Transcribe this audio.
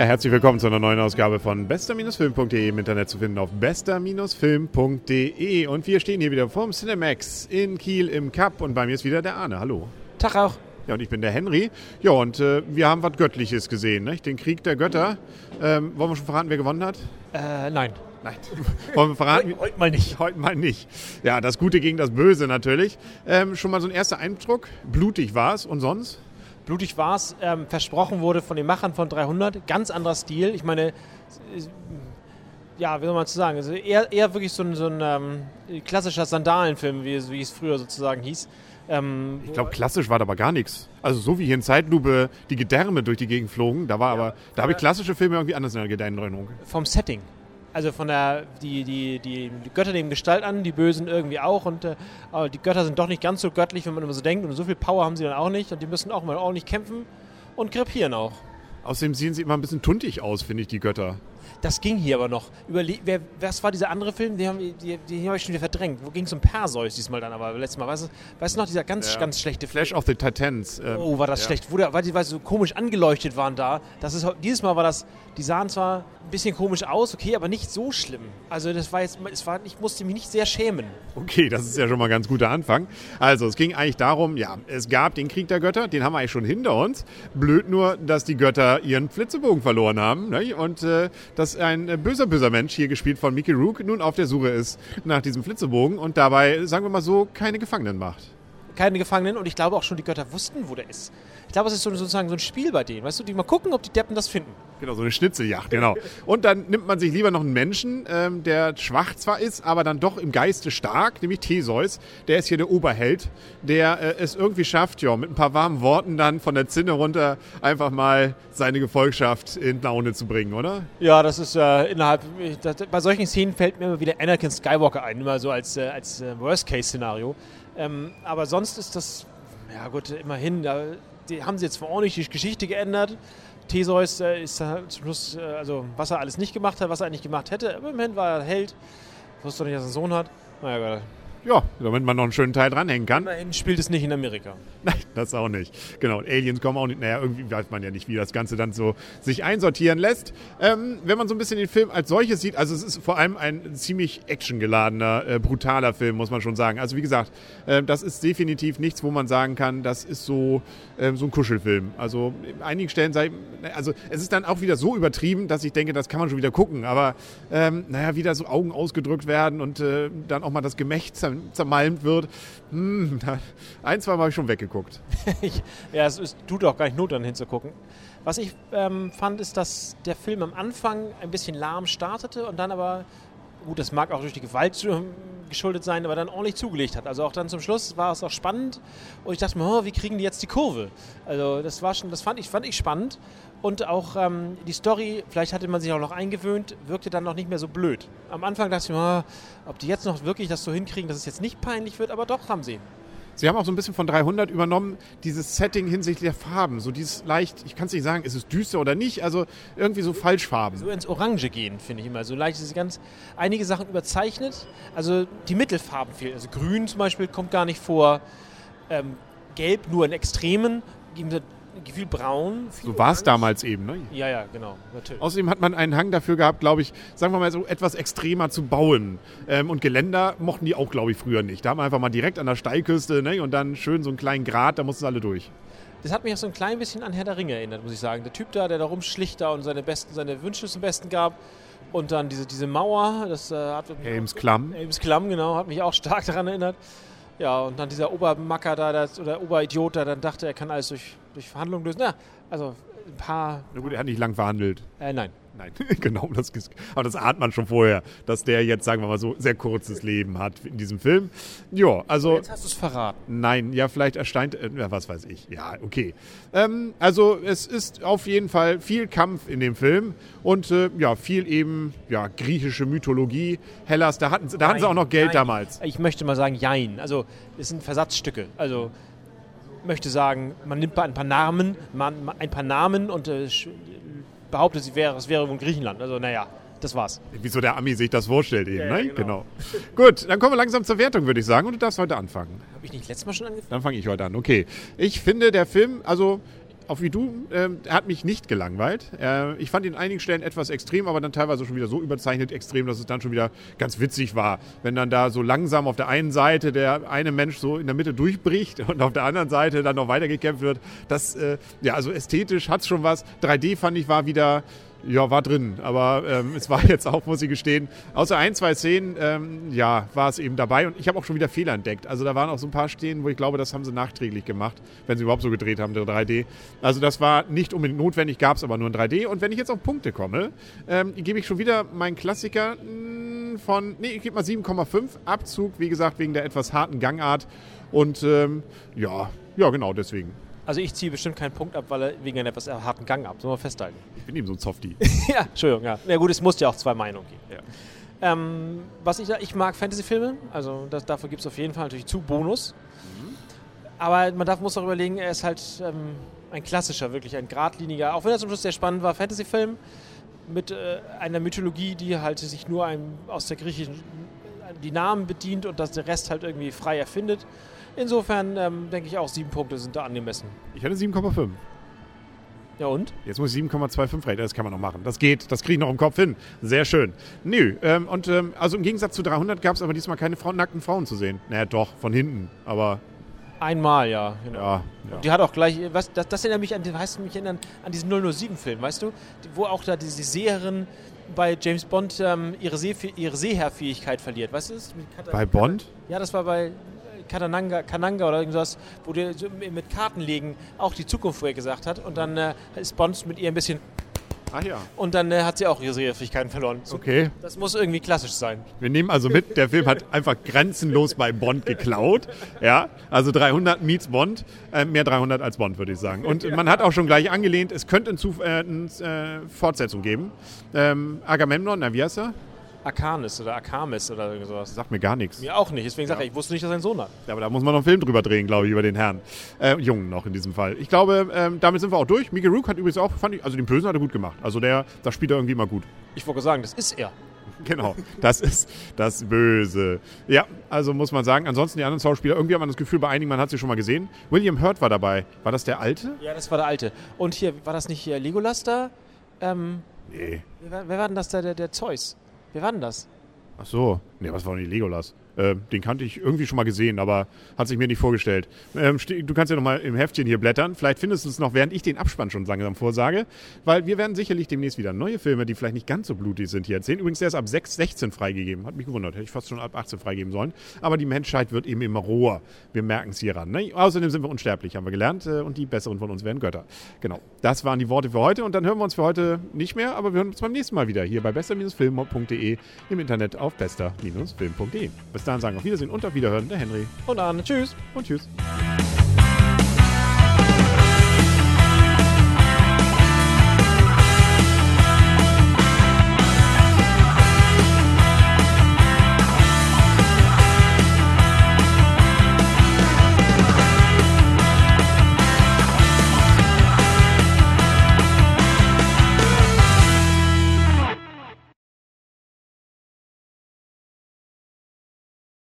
Ja, herzlich willkommen zu einer neuen Ausgabe von bester-film.de im Internet zu finden auf bester-film.de. Und wir stehen hier wieder vorm Cinemax in Kiel im Cup und bei mir ist wieder der Arne. Hallo. Tag auch. Ja, und ich bin der Henry. Ja, und äh, wir haben was Göttliches gesehen, nicht? den Krieg der Götter. Ähm, wollen wir schon verraten, wer gewonnen hat? Äh, nein. Nein. Wollen wir verraten? Heute mal nicht. Heute mal nicht. Ja, das Gute gegen das Böse natürlich. Ähm, schon mal so ein erster Eindruck. Blutig war es und sonst? Blutig war es. Ähm, versprochen wurde von den Machern von 300. Ganz anderer Stil. Ich meine, ja, wie soll man zu sagen? Also eher, eher wirklich so ein, so ein ähm, klassischer Sandalenfilm, wie, wie es früher sozusagen hieß. Ähm, ich glaube, klassisch war da aber gar nichts. Also so wie hier in Zeitlupe die Gedärme durch die Gegend flogen, da war ja, aber, da habe ich klassische Filme irgendwie anders in der Gedächtniserinnerung. Vom Setting. Also von der, die, die, die Götter nehmen Gestalt an, die Bösen irgendwie auch und äh, die Götter sind doch nicht ganz so göttlich, wenn man immer so denkt und so viel Power haben sie dann auch nicht und die müssen auch mal ordentlich kämpfen und krepieren auch. Außerdem sehen sie immer ein bisschen tuntig aus, finde ich, die Götter. Das ging hier aber noch. Überle wer, was war dieser andere Film? Den habe ich schon wieder verdrängt. Wo ging es um Perseus diesmal dann aber letztes Mal? Weißt du, weißt du noch, dieser ganz, ja. ganz schlechte Film? Flash of the Titans. Ähm, oh, war das ja. schlecht. Wo der, weil die weil so komisch angeleuchtet waren da. Das ist, dieses Mal war das, die sahen zwar ein bisschen komisch aus, okay, aber nicht so schlimm. Also das war jetzt, es war, ich musste mich nicht sehr schämen. Okay, das ist ja schon mal ein ganz guter Anfang. Also es ging eigentlich darum, ja, es gab den Krieg der Götter, den haben wir eigentlich schon hinter uns. Blöd nur, dass die Götter ihren Flitzebogen verloren haben ne? und äh, dass ein äh, böser, böser Mensch, hier gespielt von Mickey Rook, nun auf der Suche ist nach diesem Flitzebogen und dabei, sagen wir mal so, keine Gefangenen macht. Keine Gefangenen und ich glaube auch schon, die Götter wussten, wo der ist. Ich glaube, es ist sozusagen so ein Spiel bei denen, weißt du, die mal gucken, ob die Deppen das finden. Genau, so eine Schnitzeljagd, genau. Und dann nimmt man sich lieber noch einen Menschen, ähm, der schwach zwar ist, aber dann doch im Geiste stark, nämlich Theseus. Der ist hier der Oberheld, der äh, es irgendwie schafft, ja, mit ein paar warmen Worten dann von der Zinne runter einfach mal seine Gefolgschaft in Laune zu bringen, oder? Ja, das ist äh, innerhalb, das, bei solchen Szenen fällt mir immer wieder Anakin Skywalker ein, immer so als, äh, als äh, Worst-Case-Szenario. Ähm, aber sonst ist das, ja gut, immerhin, da die haben sie jetzt zwar auch nicht die Geschichte geändert. Theseus äh, ist zum Schluss, äh, also was er alles nicht gemacht hat, was er eigentlich gemacht hätte. Aber immerhin war er Held. Wusste doch nicht, dass er einen Sohn hat. Naja, Gott. Ja, damit man noch einen schönen Teil dranhängen kann. Immerhin spielt es nicht in Amerika. Nein, das auch nicht. Genau, Aliens kommen auch nicht. Naja, irgendwie weiß man ja nicht, wie das Ganze dann so sich einsortieren lässt. Ähm, wenn man so ein bisschen den Film als solches sieht, also es ist vor allem ein ziemlich actiongeladener, äh, brutaler Film, muss man schon sagen. Also wie gesagt, äh, das ist definitiv nichts, wo man sagen kann, das ist so, äh, so ein Kuschelfilm. Also in einigen Stellen sei, also es ist dann auch wieder so übertrieben, dass ich denke, das kann man schon wieder gucken. Aber ähm, naja, wieder so Augen ausgedrückt werden und äh, dann auch mal das Gemächt zermalmt wird. Hm, ein, zwei Mal habe ich schon weggeguckt. ja, es ist, tut auch gar nicht Not, dann hinzugucken. Was ich ähm, fand, ist, dass der Film am Anfang ein bisschen lahm startete und dann aber, gut, das mag auch durch die Gewalt geschuldet sein, aber dann ordentlich zugelegt hat. Also auch dann zum Schluss war es auch spannend und ich dachte mir, oh, wie kriegen die jetzt die Kurve? Also das war schon, das fand ich, fand ich spannend und auch ähm, die Story, vielleicht hatte man sich auch noch eingewöhnt, wirkte dann noch nicht mehr so blöd. Am Anfang dachte ich mir, ob die jetzt noch wirklich das so hinkriegen, dass es jetzt nicht peinlich wird, aber doch haben sie. Sie haben auch so ein bisschen von 300 übernommen, dieses Setting hinsichtlich der Farben. So dieses leicht, ich kann es nicht sagen, ist es düster oder nicht, also irgendwie so Falschfarben. So ins Orange gehen, finde ich immer. So leicht ist ganz, einige Sachen überzeichnet. Also die Mittelfarben fehlen. Also grün zum Beispiel kommt gar nicht vor. Ähm, Gelb nur in Extremen viel braun. Viel so war es damals eben, ne? Ja, ja, genau, natürlich. Außerdem hat man einen Hang dafür gehabt, glaube ich, sagen wir mal so etwas extremer zu bauen. Ähm, und Geländer mochten die auch, glaube ich, früher nicht. Da haben wir einfach mal direkt an der Steilküste ne? und dann schön so einen kleinen Grat, da mussten alle durch. Das hat mich auch so ein klein bisschen an Herr der Ringe erinnert, muss ich sagen. Der Typ da, der da rumschlicht da und seine, besten, seine Wünsche zum Besten gab. Und dann diese, diese Mauer, das äh, hat Helms Klamm. Helms Klamm, genau, hat mich auch stark daran erinnert. Ja, und dann dieser Obermacker da, das, oder Oberidiot da, dann dachte, er kann alles durch, durch Verhandlungen lösen. Ja, also ein paar. Na gut, er hat nicht lang verhandelt. Äh, nein. Nein, genau. Das, aber das ahnt man schon vorher, dass der jetzt, sagen wir mal so, sehr kurzes Leben hat in diesem Film. Ja, also. Jetzt hast du es verraten. Nein, ja, vielleicht erscheint, äh, was weiß ich. Ja, okay. Ähm, also, es ist auf jeden Fall viel Kampf in dem Film und äh, ja, viel eben ja, griechische Mythologie. Hellas, da hatten, da hatten sie auch noch Geld nein. damals. Ich möchte mal sagen, jein. Also, es sind Versatzstücke. Also, möchte sagen, man nimmt ein paar Namen, man, ein paar Namen und äh, behauptet, sie wäre, es wäre in Griechenland. Also naja, das war's. Wieso der Ami sich das vorstellt eben, ja, ne? Genau. genau. Gut, dann kommen wir langsam zur Wertung, würde ich sagen. Und du darfst heute anfangen. Habe ich nicht letztes Mal schon angefangen? Dann fange ich heute an. Okay. Ich finde, der Film, also auch wie du, er hat mich nicht gelangweilt. Äh, ich fand ihn an einigen Stellen etwas extrem, aber dann teilweise schon wieder so überzeichnet extrem, dass es dann schon wieder ganz witzig war. Wenn dann da so langsam auf der einen Seite der eine Mensch so in der Mitte durchbricht und auf der anderen Seite dann noch weitergekämpft wird. Das, äh, ja, also ästhetisch hat es schon was. 3D fand ich war wieder ja, war drin, aber ähm, es war jetzt auch, muss ich gestehen, außer ein, zwei Szenen, ähm, ja, war es eben dabei und ich habe auch schon wieder Fehler entdeckt. Also da waren auch so ein paar Szenen, wo ich glaube, das haben sie nachträglich gemacht, wenn sie überhaupt so gedreht haben, der 3D. Also das war nicht unbedingt notwendig, gab es aber nur in 3D. Und wenn ich jetzt auf Punkte komme, ähm, gebe ich schon wieder meinen Klassiker hm, von, nee, ich gebe mal 7,5 Abzug, wie gesagt, wegen der etwas harten Gangart und ähm, ja, ja, genau deswegen. Also ich ziehe bestimmt keinen Punkt ab, weil er wegen einem etwas harten Gang ab. Sollen wir festhalten. Ich bin eben so ein Softie. ja, Entschuldigung, ja. Na gut, es muss ja auch zwei Meinungen geben. Ja. Ähm, was ich, ich mag Fantasy-Filme, also das, dafür gibt es auf jeden Fall natürlich zu Bonus. Mhm. Aber man darf, muss auch überlegen, er ist halt ähm, ein klassischer, wirklich ein geradliniger, auch wenn er zum Schluss sehr spannend war, Fantasy-Film mit äh, einer Mythologie, die halt sich nur einem, aus der griechischen die Namen bedient und dass der Rest halt irgendwie frei erfindet. Insofern ähm, denke ich auch, sieben Punkte sind da angemessen. Ich hatte 7,5. Ja und? Jetzt muss ich 7,25 rechnen. Das kann man noch machen. Das geht. Das kriege ich noch im Kopf hin. Sehr schön. Nö. Ähm, und ähm, also im Gegensatz zu 300 gab es aber diesmal keine Frauen, nackten Frauen zu sehen. Naja, doch, von hinten. Aber Einmal, ja. Genau. Ja, ja. Die hat auch gleich, was, das, das erinnert mich an, heißt mich erinnern, an diesen 007-Film, weißt du? Wo auch da diese Seherin bei James Bond ähm, ihre, See, ihre Seherfähigkeit verliert, weißt du? Bei Bond? Ja, das war bei Kananga, Kananga oder irgendwas, wo der mit Kartenlegen auch die Zukunft vorher gesagt hat. Und dann äh, ist Bond mit ihr ein bisschen. Ach ja. Und dann äh, hat sie auch ihre Sehfähigkeiten verloren. So, okay. Das muss irgendwie klassisch sein. Wir nehmen also mit, der Film hat einfach grenzenlos bei Bond geklaut. Ja, also 300 meets Bond. Äh, mehr 300 als Bond, würde ich sagen. Und ja. man hat auch schon gleich angelehnt, es könnte eine äh, Fortsetzung geben. Ähm, Agamemnon, na wie heißt er? Arcanis oder Arcamis oder sowas. Sagt mir gar nichts. Mir auch nicht, deswegen ja. sage ich, ich wusste nicht, dass er einen Sohn hat. Ja, aber da muss man noch einen Film drüber drehen, glaube ich, über den Herrn. Äh, Jungen noch in diesem Fall. Ich glaube, ähm, damit sind wir auch durch. Miguel Rook hat übrigens auch, fand ich, also den Bösen hat er gut gemacht. Also der, das spielt er irgendwie mal gut. Ich wollte sagen, das ist er. Genau, das ist das Böse. Ja, also muss man sagen, ansonsten die anderen Schauspieler, irgendwie hat man das Gefühl, bei einigen, man hat sie schon mal gesehen. William Hurt war dabei. War das der Alte? Ja, das war der Alte. Und hier, war das nicht hier Legolas da? Ähm, nee. Wer, wer war denn das da, der, der Zeus? Wer war denn das? Ach so. Nee, was war denn die Legolas? Äh, den kannte ich irgendwie schon mal gesehen, aber hat sich mir nicht vorgestellt. Ähm, du kannst ja noch mal im Heftchen hier blättern. Vielleicht findest du es noch, während ich den Abspann schon langsam vorsage, weil wir werden sicherlich demnächst wieder neue Filme, die vielleicht nicht ganz so blutig sind, hier erzählen. Übrigens, der ist ab 6, 16 freigegeben. Hat mich gewundert. Hätte ich fast schon ab 18 freigeben sollen. Aber die Menschheit wird eben immer roher. Wir merken es hier ran. Ne? Außerdem sind wir unsterblich, haben wir gelernt. Äh, und die Besseren von uns werden Götter. Genau. Das waren die Worte für heute. Und dann hören wir uns für heute nicht mehr, aber wir hören uns beim nächsten Mal wieder hier bei bester-film.de im Internet auf bester-film.de. Bis dahin sagen wir auf Wiedersehen und auf Wiederhören, der Henry. Und Arne. Tschüss. Und tschüss.